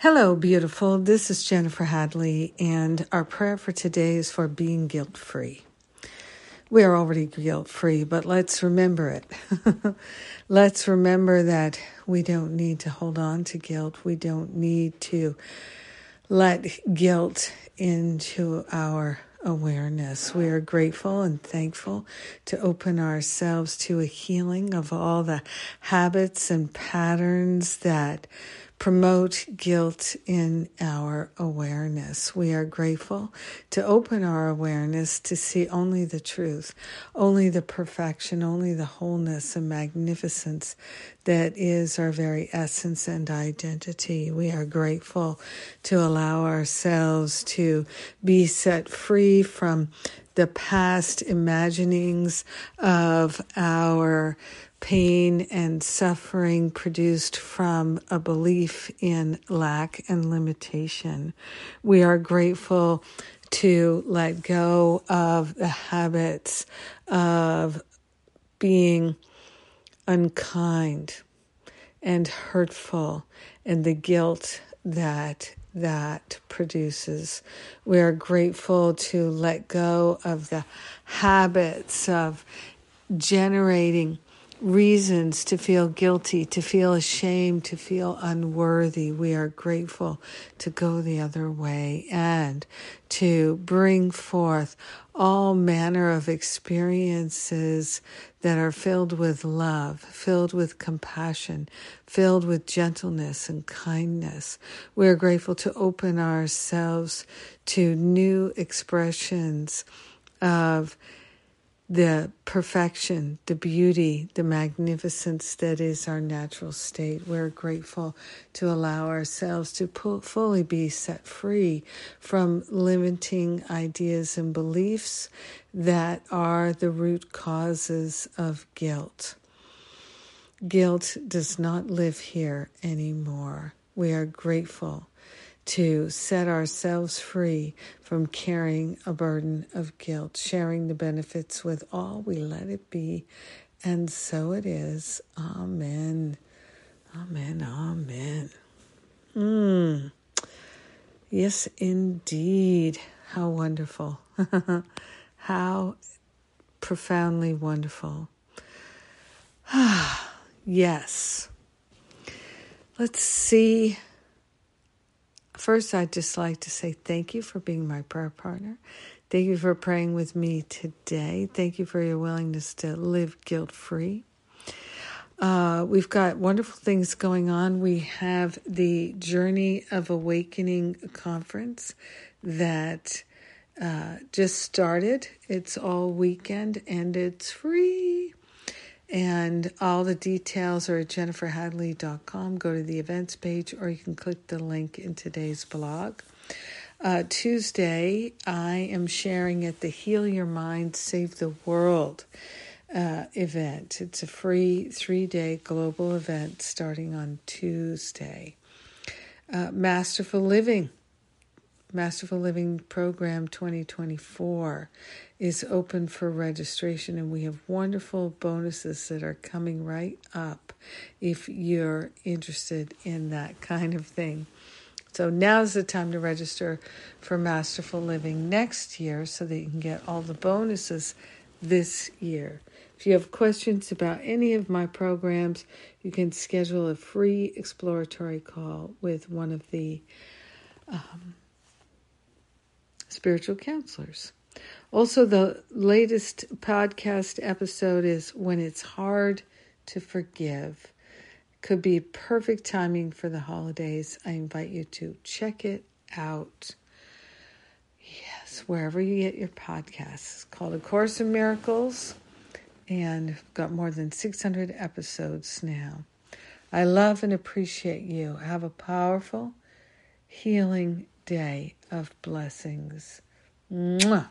Hello, beautiful. This is Jennifer Hadley, and our prayer for today is for being guilt free. We are already guilt free, but let's remember it. let's remember that we don't need to hold on to guilt. We don't need to let guilt into our awareness. We are grateful and thankful to open ourselves to a healing of all the habits and patterns that promote guilt in our awareness. We are grateful to open our awareness to see only the truth, only the perfection, only the wholeness and magnificence that is our very essence and identity. We are grateful to allow ourselves to be set free from the past imaginings of our pain and suffering produced from a belief in lack and limitation. We are grateful to let go of the habits of being unkind and hurtful and the guilt that that produces. We are grateful to let go of the habits of generating reasons to feel guilty, to feel ashamed, to feel unworthy. We are grateful to go the other way and to bring forth all manner of experiences that are filled with love, filled with compassion, filled with gentleness and kindness. We are grateful to open ourselves to new expressions of the perfection, the beauty, the magnificence that is our natural state. We're grateful to allow ourselves to fully be set free from limiting ideas and beliefs that are the root causes of guilt. Guilt does not live here anymore. We are grateful to set ourselves free from carrying a burden of guilt, sharing the benefits with all. We let it be, and so it is. Amen. Amen. Amen. Mm. Yes, indeed. How wonderful. How profoundly wonderful. Ah, yes. Let's see First, I'd just like to say thank you for being my prayer partner. Thank you for praying with me today. Thank you for your willingness to live guilt free. Uh, we've got wonderful things going on. We have the Journey of Awakening conference that uh, just started. It's all weekend and it's free. And all the details are at jenniferhadley.com. Go to the events page or you can click the link in today's blog. Uh, Tuesday, I am sharing at the Heal Your Mind, Save the World uh, event. It's a free three day global event starting on Tuesday. Uh, Masterful Living Masterful Living Program 2024 is open for registration, and we have wonderful bonuses that are coming right up if you're interested in that kind of thing. So now's the time to register for Masterful Living next year so that you can get all the bonuses this year. If you have questions about any of my programs, you can schedule a free exploratory call with one of the um, spiritual counselors. Also, the latest podcast episode is When It's Hard to Forgive. Could be perfect timing for the holidays. I invite you to check it out. Yes, wherever you get your podcasts. It's called A Course in Miracles and got more than 600 episodes now. I love and appreciate you. Have a powerful, healing day of blessings. Mwah.